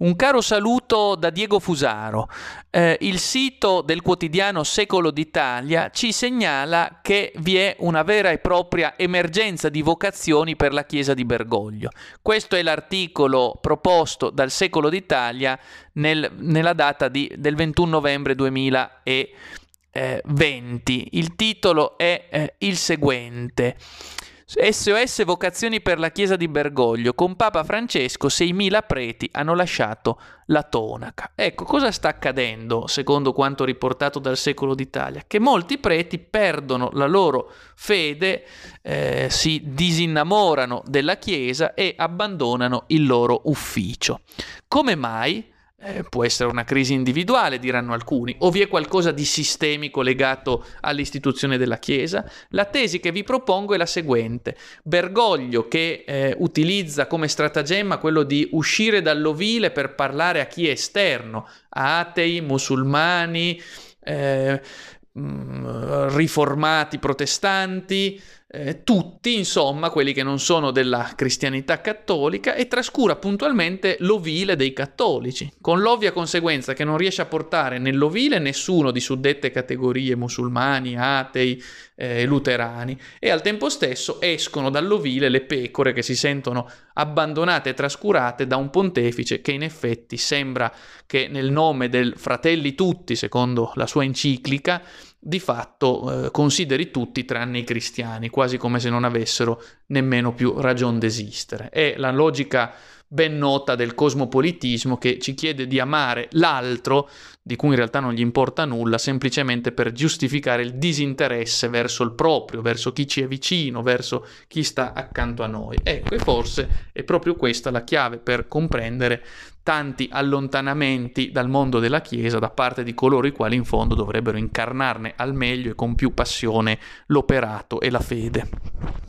Un caro saluto da Diego Fusaro. Eh, il sito del quotidiano Secolo d'Italia ci segnala che vi è una vera e propria emergenza di vocazioni per la chiesa di Bergoglio. Questo è l'articolo proposto dal Secolo d'Italia nel, nella data di, del 21 novembre 2020. Il titolo è eh, il seguente. SOS Vocazioni per la Chiesa di Bergoglio. Con Papa Francesco 6.000 preti hanno lasciato la tonaca. Ecco, cosa sta accadendo, secondo quanto riportato dal Secolo d'Italia? Che molti preti perdono la loro fede, eh, si disinnamorano della Chiesa e abbandonano il loro ufficio. Come mai? Eh, può essere una crisi individuale, diranno alcuni, o vi è qualcosa di sistemico legato all'istituzione della Chiesa? La tesi che vi propongo è la seguente. Bergoglio, che eh, utilizza come stratagemma quello di uscire dall'ovile per parlare a chi è esterno, atei, musulmani, eh, mm, riformati protestanti, eh, tutti, insomma, quelli che non sono della cristianità cattolica e trascura puntualmente l'ovile dei cattolici, con l'ovvia conseguenza che non riesce a portare nell'ovile nessuno di suddette categorie musulmani, atei, eh, luterani e al tempo stesso escono dall'ovile le pecore che si sentono abbandonate e trascurate da un pontefice che in effetti sembra che nel nome del fratelli tutti, secondo la sua enciclica, di fatto eh, consideri tutti tranne i cristiani, quasi come se non avessero nemmeno più ragione d'esistere. È la logica ben nota del cosmopolitismo che ci chiede di amare l'altro, di cui in realtà non gli importa nulla, semplicemente per giustificare il disinteresse verso il proprio, verso chi ci è vicino, verso chi sta accanto a noi. Ecco, e forse è proprio questa la chiave per comprendere tanti allontanamenti dal mondo della Chiesa da parte di coloro i quali in fondo dovrebbero incarnarne al meglio e con più passione l'operato e la fede.